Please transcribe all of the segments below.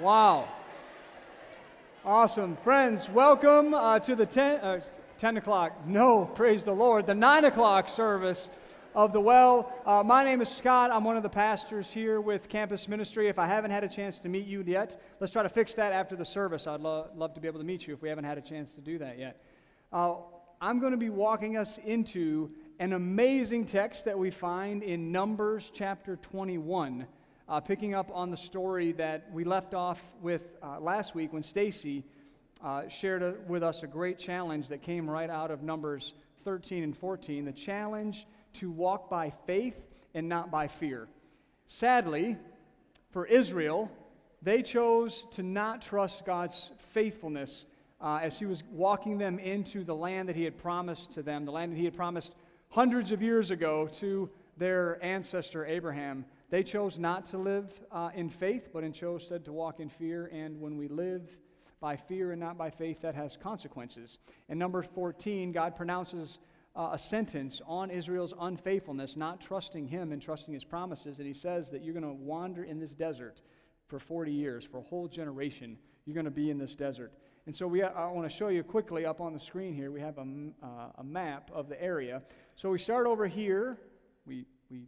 Wow. Awesome. Friends, welcome uh, to the 10, uh, 10 o'clock. No, praise the Lord. The 9 o'clock service of the well. Uh, my name is Scott. I'm one of the pastors here with Campus Ministry. If I haven't had a chance to meet you yet, let's try to fix that after the service. I'd lo- love to be able to meet you if we haven't had a chance to do that yet. Uh, I'm going to be walking us into an amazing text that we find in Numbers chapter 21 uh, picking up on the story that we left off with uh, last week when Stacy uh, shared a, with us a great challenge that came right out of Numbers 13 and 14 the challenge to walk by faith and not by fear. Sadly, for Israel, they chose to not trust God's faithfulness uh, as He was walking them into the land that He had promised to them, the land that He had promised hundreds of years ago to their ancestor Abraham. They chose not to live uh, in faith, but instead to walk in fear. And when we live by fear and not by faith, that has consequences. In number 14, God pronounces uh, a sentence on Israel's unfaithfulness, not trusting Him and trusting His promises. And He says that you're going to wander in this desert for 40 years, for a whole generation. You're going to be in this desert. And so we, I want to show you quickly up on the screen here. We have a, uh, a map of the area. So we start over here. We, we,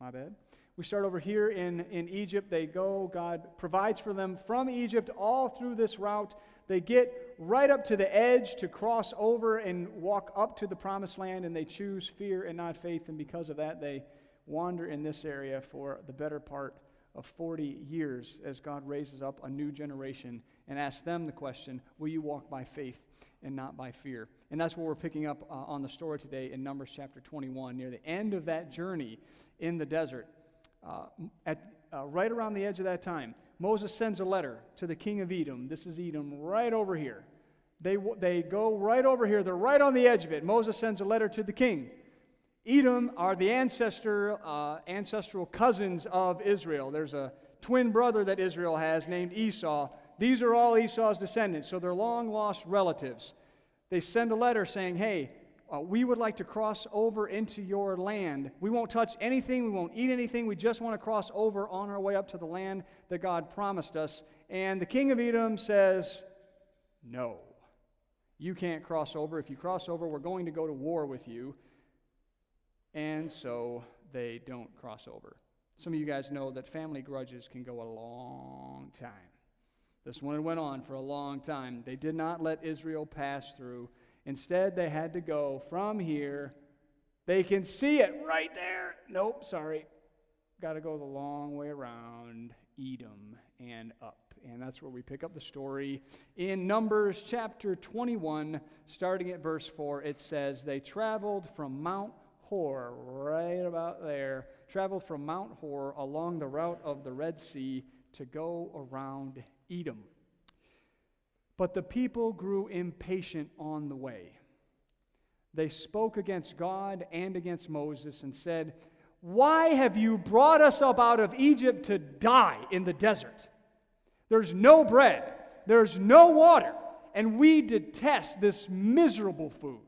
my bad. We start over here in, in Egypt. They go, God provides for them from Egypt all through this route. They get right up to the edge to cross over and walk up to the promised land, and they choose fear and not faith. And because of that, they wander in this area for the better part of 40 years as God raises up a new generation and asks them the question Will you walk by faith and not by fear? And that's what we're picking up uh, on the story today in Numbers chapter 21, near the end of that journey in the desert. Uh, at, uh, right around the edge of that time, Moses sends a letter to the king of Edom. This is Edom right over here. They, they go right over here. They're right on the edge of it. Moses sends a letter to the king. Edom are the ancestor, uh, ancestral cousins of Israel. There's a twin brother that Israel has named Esau. These are all Esau's descendants, so they're long lost relatives. They send a letter saying, Hey, uh, we would like to cross over into your land. We won't touch anything, we won't eat anything. We just want to cross over on our way up to the land that God promised us. And the king of Edom says, No, you can't cross over. If you cross over, we're going to go to war with you. And so they don't cross over. Some of you guys know that family grudges can go a long time. This one went on for a long time. They did not let Israel pass through Instead, they had to go from here. They can see it right there. Nope, sorry. Got to go the long way around Edom and up. And that's where we pick up the story in Numbers chapter 21, starting at verse 4. It says, They traveled from Mount Hor, right about there, traveled from Mount Hor along the route of the Red Sea to go around Edom. But the people grew impatient on the way. They spoke against God and against Moses and said, Why have you brought us up out of Egypt to die in the desert? There's no bread, there's no water, and we detest this miserable food.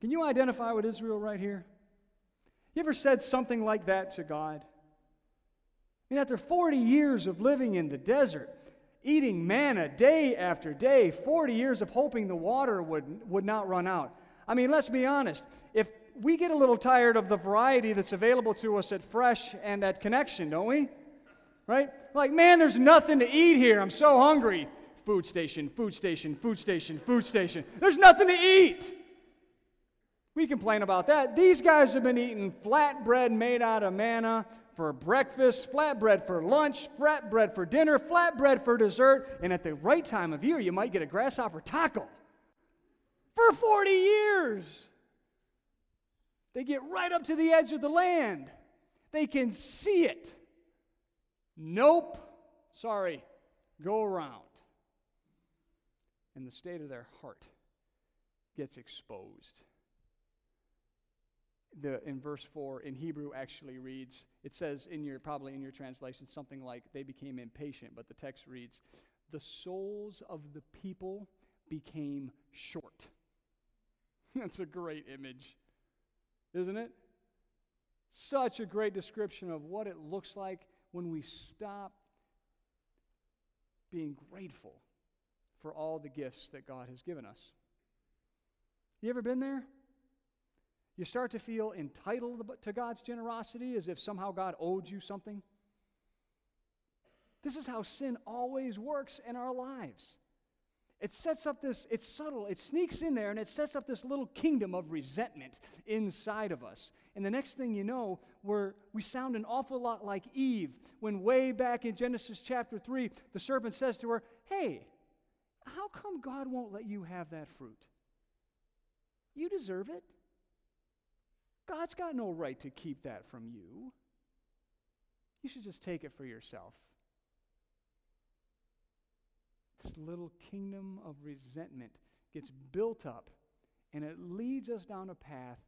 Can you identify with Israel right here? You ever said something like that to God? I mean, after 40 years of living in the desert, eating manna day after day, 40 years of hoping the water would, would not run out. I mean, let's be honest. If we get a little tired of the variety that's available to us at Fresh and at Connection, don't we? Right? Like, man, there's nothing to eat here. I'm so hungry. Food station, food station, food station, food station. There's nothing to eat. We complain about that. These guys have been eating flatbread made out of manna for breakfast, flatbread for lunch, flatbread for dinner, flatbread for dessert, and at the right time of year, you might get a grasshopper taco. For 40 years. They get right up to the edge of the land. They can see it. Nope. Sorry. Go around. And the state of their heart gets exposed the, in verse 4 in Hebrew actually reads, it says in your, probably in your translation, something like they became impatient, but the text reads, the souls of the people became short. That's a great image, isn't it? Such a great description of what it looks like when we stop being grateful for all the gifts that God has given us. You ever been there? You start to feel entitled to God's generosity as if somehow God owed you something. This is how sin always works in our lives. It sets up this, it's subtle, it sneaks in there and it sets up this little kingdom of resentment inside of us. And the next thing you know, we're, we sound an awful lot like Eve when, way back in Genesis chapter 3, the serpent says to her, Hey, how come God won't let you have that fruit? You deserve it. God's got no right to keep that from you. You should just take it for yourself. This little kingdom of resentment gets built up, and it leads us down a path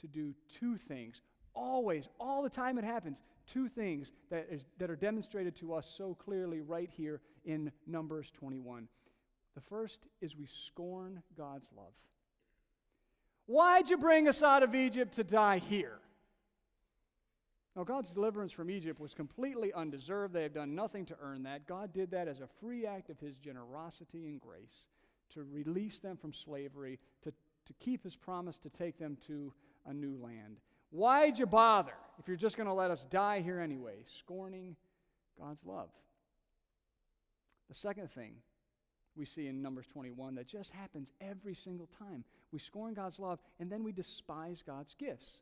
to do two things. Always, all the time it happens, two things that, is, that are demonstrated to us so clearly right here in Numbers 21. The first is we scorn God's love. Why'd you bring us out of Egypt to die here? Now, God's deliverance from Egypt was completely undeserved. They have done nothing to earn that. God did that as a free act of His generosity and grace to release them from slavery, to, to keep His promise to take them to a new land. Why'd you bother if you're just going to let us die here anyway? Scorning God's love. The second thing we see in Numbers 21 that just happens every single time we scorn God's love and then we despise God's gifts.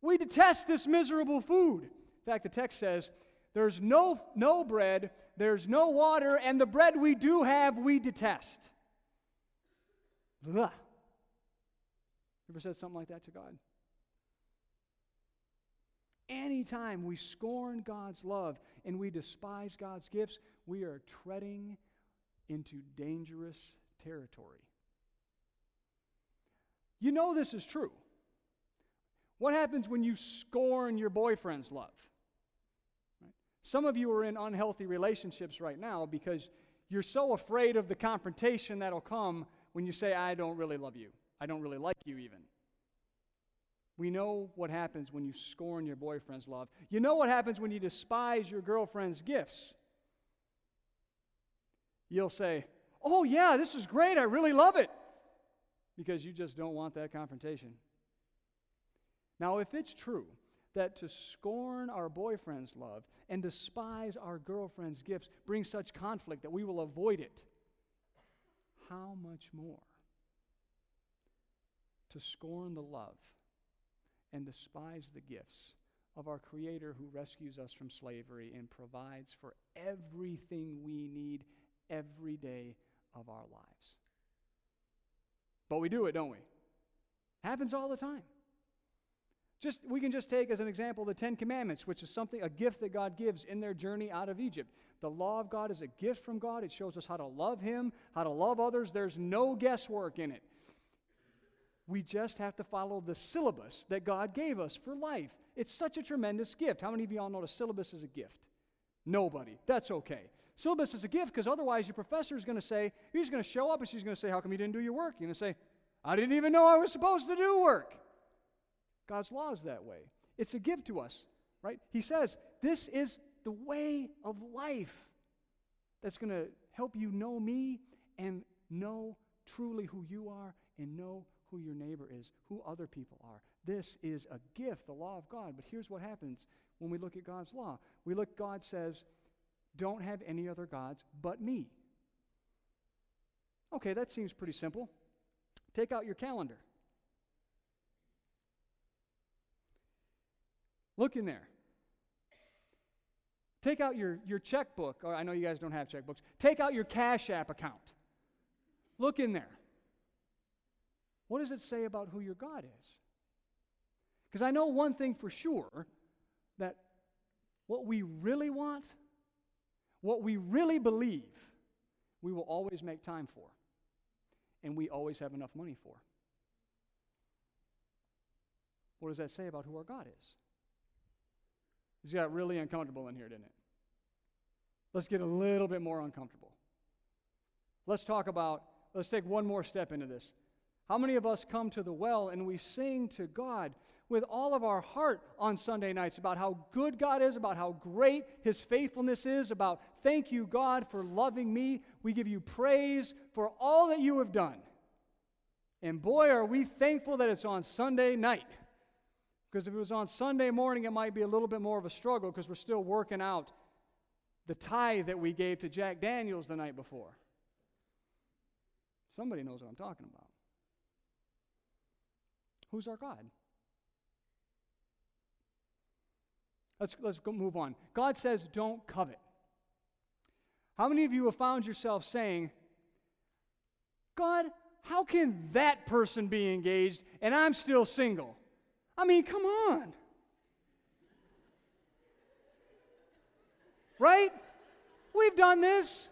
We detest this miserable food. In fact, the text says, There's no, no bread, there's no water, and the bread we do have, we detest. Blah. Ever said something like that to God? Anytime we scorn God's love and we despise God's gifts, we are treading into dangerous territory. You know this is true. What happens when you scorn your boyfriend's love? Right? Some of you are in unhealthy relationships right now because you're so afraid of the confrontation that'll come when you say, I don't really love you. I don't really like you, even. We know what happens when you scorn your boyfriend's love. You know what happens when you despise your girlfriend's gifts. You'll say, Oh, yeah, this is great. I really love it. Because you just don't want that confrontation. Now, if it's true that to scorn our boyfriend's love and despise our girlfriend's gifts brings such conflict that we will avoid it, how much more to scorn the love and despise the gifts of our Creator who rescues us from slavery and provides for everything we need every day of our lives. But we do it, don't we? Happens all the time. Just, we can just take as an example the Ten Commandments, which is something, a gift that God gives in their journey out of Egypt. The law of God is a gift from God. It shows us how to love Him, how to love others. There's no guesswork in it. We just have to follow the syllabus that God gave us for life. It's such a tremendous gift. How many of y'all know the syllabus is a gift? Nobody. That's okay. Syllabus is a gift because otherwise your professor is going to say, he's going to show up and she's going to say, How come you didn't do your work? You're going to say, I didn't even know I was supposed to do work. God's law is that way. It's a gift to us, right? He says, This is the way of life that's going to help you know me and know truly who you are and know who your neighbor is, who other people are. This is a gift, the law of God. But here's what happens when we look at God's law. We look, God says, don't have any other gods but me. Okay, that seems pretty simple. Take out your calendar. Look in there. Take out your, your checkbook, or I know you guys don't have checkbooks. Take out your Cash App account. Look in there. What does it say about who your God is? Because I know one thing for sure that what we really want, what we really believe, we will always make time for. And we always have enough money for. What does that say about who our God is? This got really uncomfortable in here, didn't it? Let's get a little bit more uncomfortable. Let's talk about, let's take one more step into this. How many of us come to the well and we sing to God with all of our heart on Sunday nights about how good God is, about how great His faithfulness is, about thank you, God, for loving me. We give you praise for all that you have done. And boy, are we thankful that it's on Sunday night. Because if it was on Sunday morning, it might be a little bit more of a struggle because we're still working out the tithe that we gave to Jack Daniels the night before. Somebody knows what I'm talking about. Who's our God? Let's, let's go move on. God says, don't covet. How many of you have found yourself saying, God, how can that person be engaged and I'm still single? I mean, come on. Right? We've done this.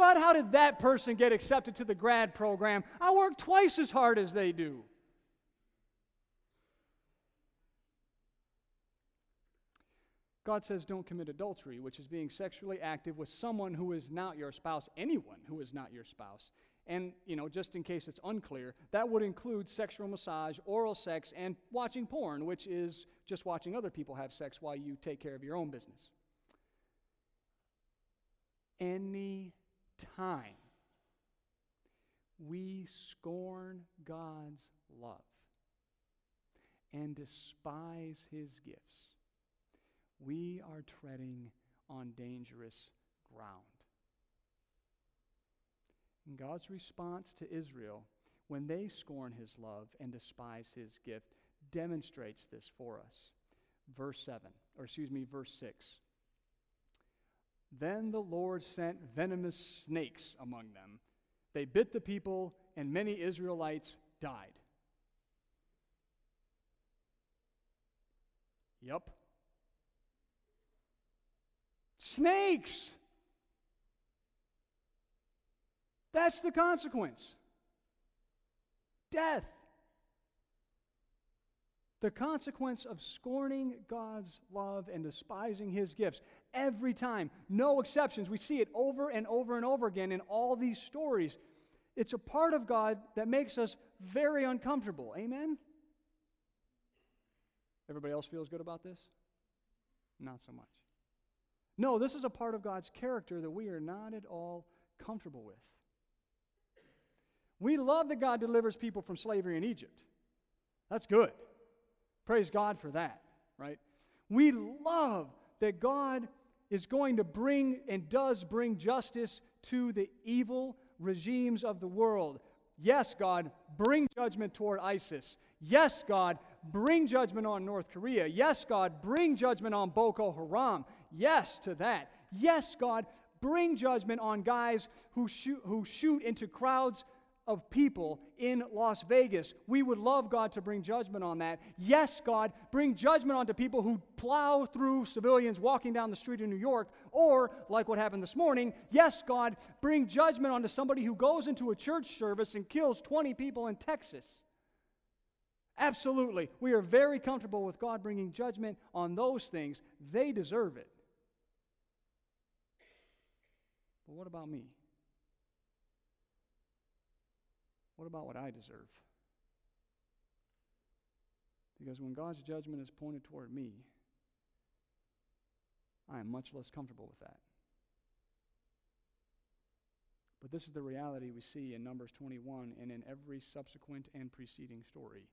God, how did that person get accepted to the grad program? I work twice as hard as they do. God says don't commit adultery, which is being sexually active with someone who is not your spouse, anyone who is not your spouse. And, you know, just in case it's unclear, that would include sexual massage, oral sex, and watching porn, which is just watching other people have sex while you take care of your own business. Any time we scorn God's love and despise his gifts, we are treading on dangerous ground. And God's response to Israel when they scorn his love and despise his gift demonstrates this for us. Verse 7, or excuse me, verse 6. Then the Lord sent venomous snakes among them. They bit the people, and many Israelites died. Yep. Snakes! That's the consequence death. The consequence of scorning God's love and despising his gifts. Every time, no exceptions. We see it over and over and over again in all these stories. It's a part of God that makes us very uncomfortable. Amen? Everybody else feels good about this? Not so much. No, this is a part of God's character that we are not at all comfortable with. We love that God delivers people from slavery in Egypt. That's good. Praise God for that, right? We love that God is going to bring and does bring justice to the evil regimes of the world. Yes, God, bring judgment toward ISIS. Yes, God, bring judgment on North Korea. Yes, God, bring judgment on Boko Haram. Yes to that. Yes, God, bring judgment on guys who shoot, who shoot into crowds of people in Las Vegas. We would love God to bring judgment on that. Yes, God, bring judgment onto people who plow through civilians walking down the street in New York, or like what happened this morning, yes, God, bring judgment onto somebody who goes into a church service and kills 20 people in Texas. Absolutely. We are very comfortable with God bringing judgment on those things. They deserve it. But what about me? What about what I deserve? Because when God's judgment is pointed toward me, I am much less comfortable with that. But this is the reality we see in Numbers 21 and in every subsequent and preceding story.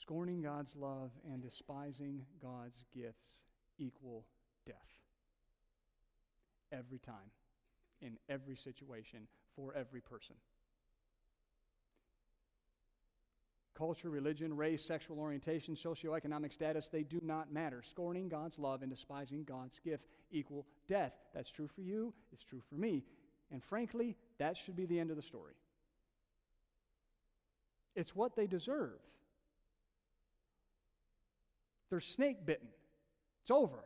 Scorning God's love and despising God's gifts equal death. Every time, in every situation, for every person. Culture, religion, race, sexual orientation, socioeconomic status, they do not matter. Scorning God's love and despising God's gift equal death. That's true for you, it's true for me. And frankly, that should be the end of the story. It's what they deserve. They're snake bitten. It's over.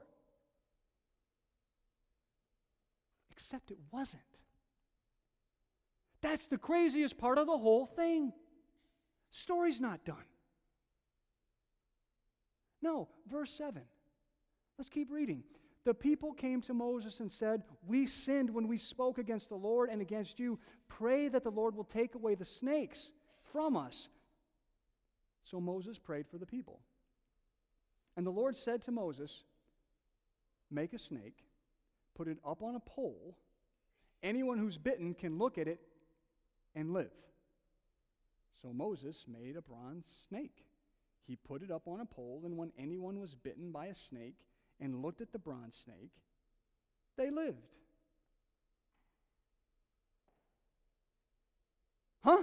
Except it wasn't. That's the craziest part of the whole thing. Story's not done. No, verse 7. Let's keep reading. The people came to Moses and said, We sinned when we spoke against the Lord and against you. Pray that the Lord will take away the snakes from us. So Moses prayed for the people. And the Lord said to Moses, Make a snake, put it up on a pole. Anyone who's bitten can look at it and live. So Moses made a bronze snake. He put it up on a pole, and when anyone was bitten by a snake and looked at the bronze snake, they lived. Huh?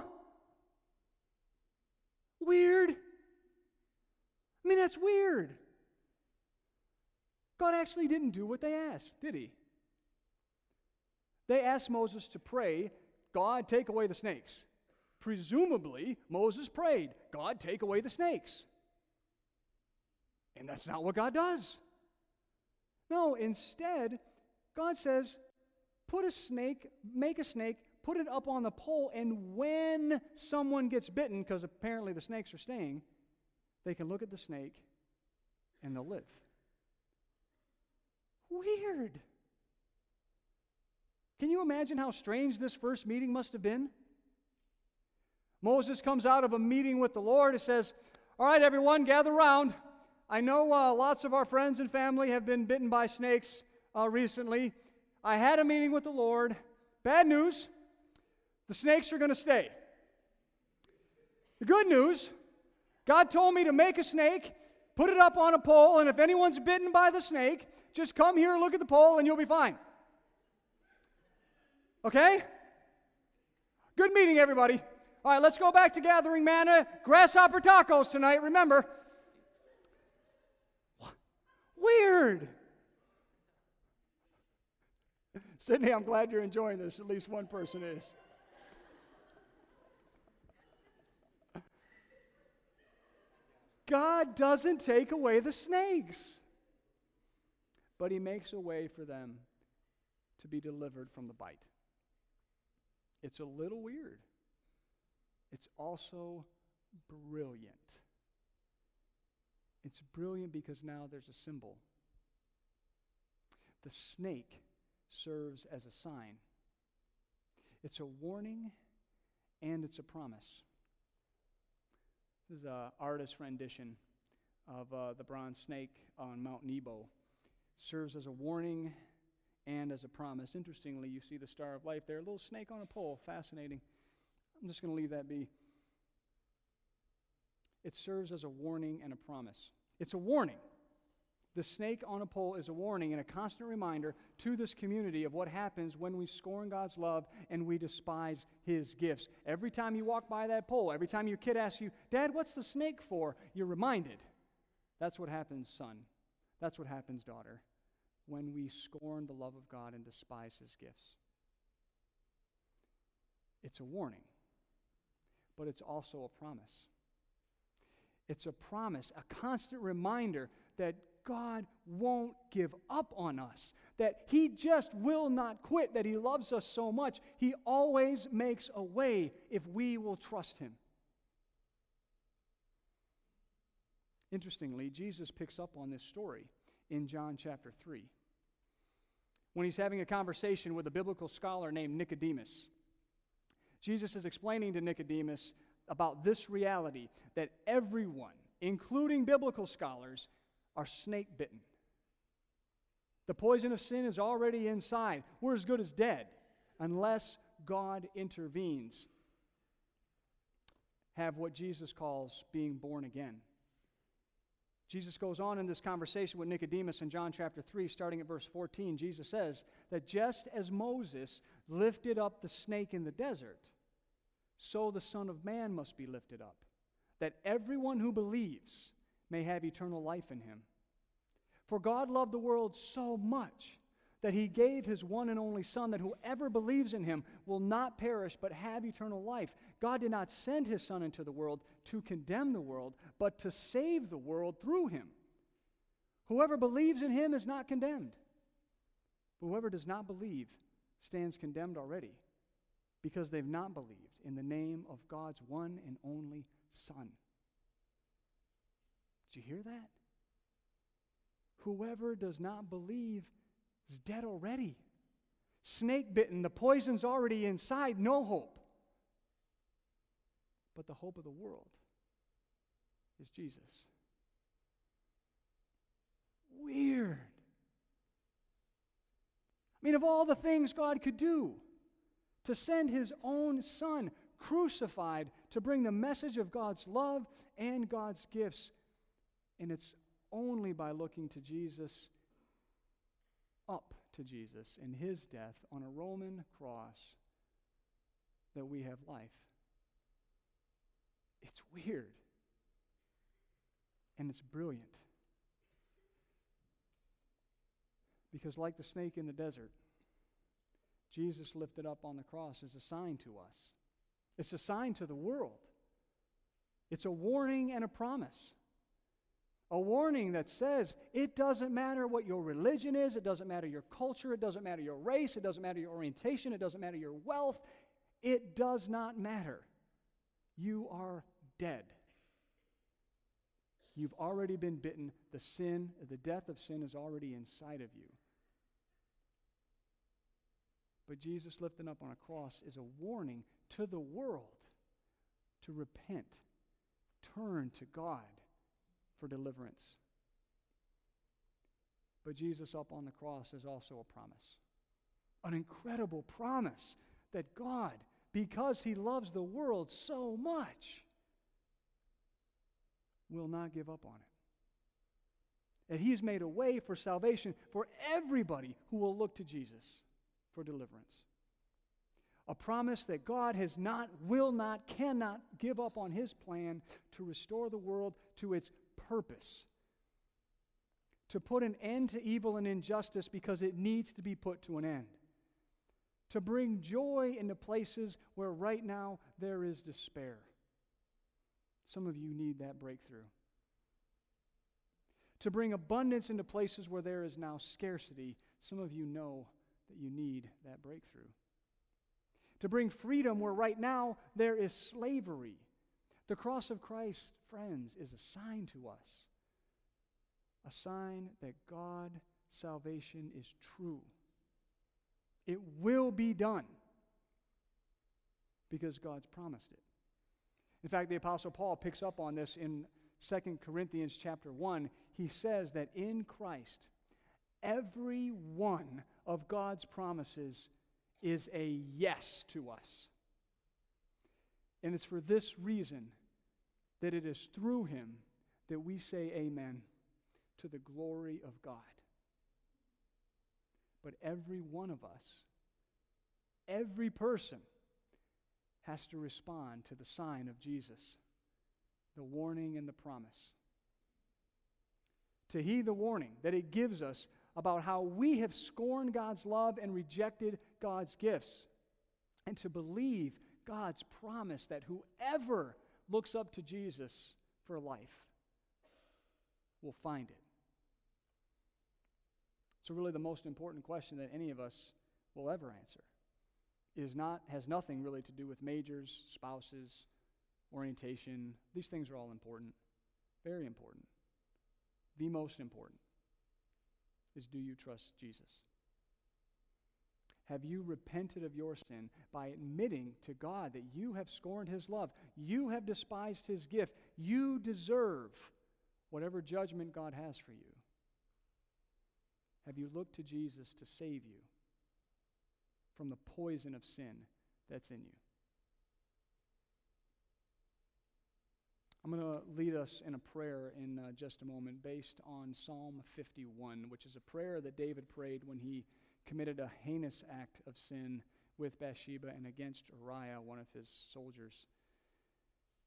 Weird. I mean, that's weird. God actually didn't do what they asked, did he? They asked Moses to pray, God, take away the snakes. Presumably, Moses prayed, God, take away the snakes. And that's not what God does. No, instead, God says, put a snake, make a snake, put it up on the pole, and when someone gets bitten, because apparently the snakes are staying, they can look at the snake and they'll live. Weird. Can you imagine how strange this first meeting must have been? Moses comes out of a meeting with the Lord and says, All right, everyone, gather around. I know uh, lots of our friends and family have been bitten by snakes uh, recently. I had a meeting with the Lord. Bad news the snakes are going to stay. The good news God told me to make a snake, put it up on a pole, and if anyone's bitten by the snake, just come here, look at the pole, and you'll be fine. Okay? Good meeting, everybody. All right, let's go back to gathering manna, grasshopper tacos tonight, remember. Weird. Sydney, I'm glad you're enjoying this. At least one person is. God doesn't take away the snakes, but He makes a way for them to be delivered from the bite. It's a little weird. It's also brilliant. It's brilliant because now there's a symbol. The snake serves as a sign. It's a warning and it's a promise. This is an artist's rendition of uh, the bronze snake on Mount Nebo. Serves as a warning and as a promise. Interestingly, you see the star of life there, a little snake on a pole. Fascinating. I'm just going to leave that be. It serves as a warning and a promise. It's a warning. The snake on a pole is a warning and a constant reminder to this community of what happens when we scorn God's love and we despise His gifts. Every time you walk by that pole, every time your kid asks you, Dad, what's the snake for? You're reminded. That's what happens, son. That's what happens, daughter, when we scorn the love of God and despise His gifts. It's a warning, but it's also a promise. It's a promise, a constant reminder that God won't give up on us, that He just will not quit, that He loves us so much. He always makes a way if we will trust Him. Interestingly, Jesus picks up on this story in John chapter 3 when he's having a conversation with a biblical scholar named Nicodemus. Jesus is explaining to Nicodemus about this reality that everyone, including biblical scholars, are snake bitten. The poison of sin is already inside. We're as good as dead unless God intervenes. Have what Jesus calls being born again. Jesus goes on in this conversation with Nicodemus in John chapter 3, starting at verse 14. Jesus says that just as Moses lifted up the snake in the desert, so the Son of Man must be lifted up, that everyone who believes may have eternal life in him. For God loved the world so much that he gave his one and only Son, that whoever believes in him will not perish but have eternal life. God did not send his Son into the world to condemn the world, but to save the world through him. Whoever believes in him is not condemned. But whoever does not believe stands condemned already because they've not believed in the name of God's one and only Son. Did you hear that? Whoever does not believe is dead already. Snake bitten, the poison's already inside, no hope. But the hope of the world is Jesus. Weird. I mean, of all the things God could do, to send his own son crucified to bring the message of God's love and God's gifts. And it's only by looking to Jesus, up to Jesus, in his death on a Roman cross, that we have life. It's weird. And it's brilliant. Because, like the snake in the desert, Jesus lifted up on the cross is a sign to us. It's a sign to the world. It's a warning and a promise. A warning that says it doesn't matter what your religion is, it doesn't matter your culture, it doesn't matter your race, it doesn't matter your orientation, it doesn't matter your wealth. It does not matter. You are dead. You've already been bitten. The sin, the death of sin is already inside of you. But Jesus lifting up on a cross is a warning to the world to repent, turn to God for deliverance. But Jesus up on the cross is also a promise. An incredible promise that God, because He loves the world so much, will not give up on it. That He's made a way for salvation for everybody who will look to Jesus for deliverance. A promise that God has not, will not, cannot give up on his plan to restore the world to its purpose. To put an end to evil and injustice because it needs to be put to an end. To bring joy into places where right now there is despair. Some of you need that breakthrough. To bring abundance into places where there is now scarcity. Some of you know that you need that breakthrough. To bring freedom where right now there is slavery. The cross of Christ, friends, is a sign to us. A sign that God's salvation is true. It will be done because God's promised it. In fact, the apostle Paul picks up on this in 2 Corinthians chapter 1. He says that in Christ every one of God's promises is a yes to us. And it's for this reason that it is through him that we say amen to the glory of God. But every one of us, every person, has to respond to the sign of Jesus, the warning and the promise. To heed the warning that it gives us about how we have scorned God's love and rejected God's gifts, and to believe God's promise that whoever looks up to Jesus for life will find it. So, really, the most important question that any of us will ever answer is not, has nothing really to do with majors, spouses, orientation. These things are all important, very important, the most important is do you trust Jesus? Have you repented of your sin by admitting to God that you have scorned his love? You have despised his gift. You deserve whatever judgment God has for you. Have you looked to Jesus to save you from the poison of sin that's in you? I'm going to lead us in a prayer in uh, just a moment based on Psalm 51, which is a prayer that David prayed when he committed a heinous act of sin with Bathsheba and against Uriah, one of his soldiers.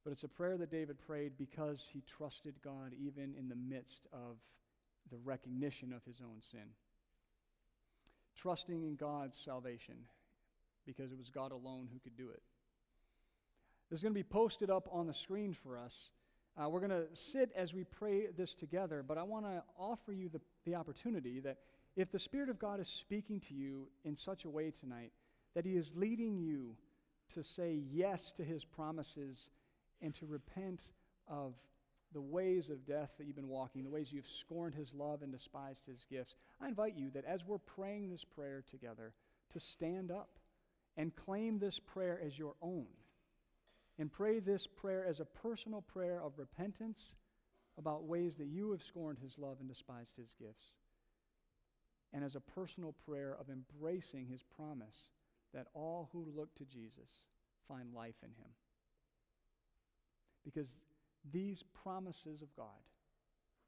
But it's a prayer that David prayed because he trusted God even in the midst of the recognition of his own sin. Trusting in God's salvation because it was God alone who could do it. This is going to be posted up on the screen for us. Uh, we're going to sit as we pray this together, but I want to offer you the, the opportunity that if the Spirit of God is speaking to you in such a way tonight that He is leading you to say yes to His promises and to repent of the ways of death that you've been walking, the ways you've scorned his love and despised his gifts, I invite you that as we're praying this prayer together, to stand up and claim this prayer as your own. And pray this prayer as a personal prayer of repentance about ways that you have scorned his love and despised his gifts. And as a personal prayer of embracing his promise that all who look to Jesus find life in him. Because these promises of God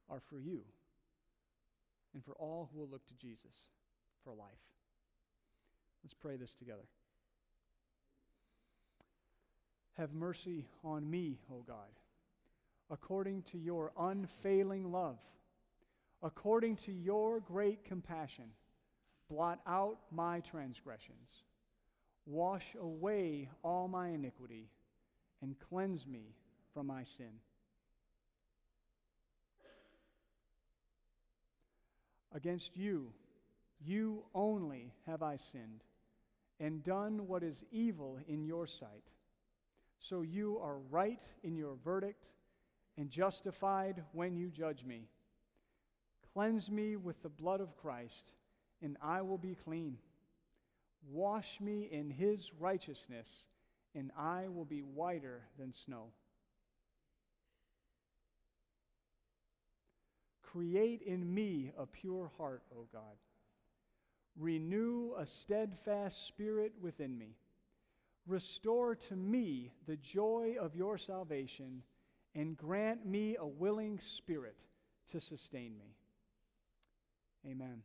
are for you and for all who will look to Jesus for life. Let's pray this together. Have mercy on me, O God, according to your unfailing love, according to your great compassion. Blot out my transgressions, wash away all my iniquity, and cleanse me from my sin. Against you, you only have I sinned, and done what is evil in your sight. So you are right in your verdict, and justified when you judge me. Cleanse me with the blood of Christ, and I will be clean. Wash me in his righteousness, and I will be whiter than snow. Create in me a pure heart, O God. Renew a steadfast spirit within me. Restore to me the joy of your salvation, and grant me a willing spirit to sustain me. Amen.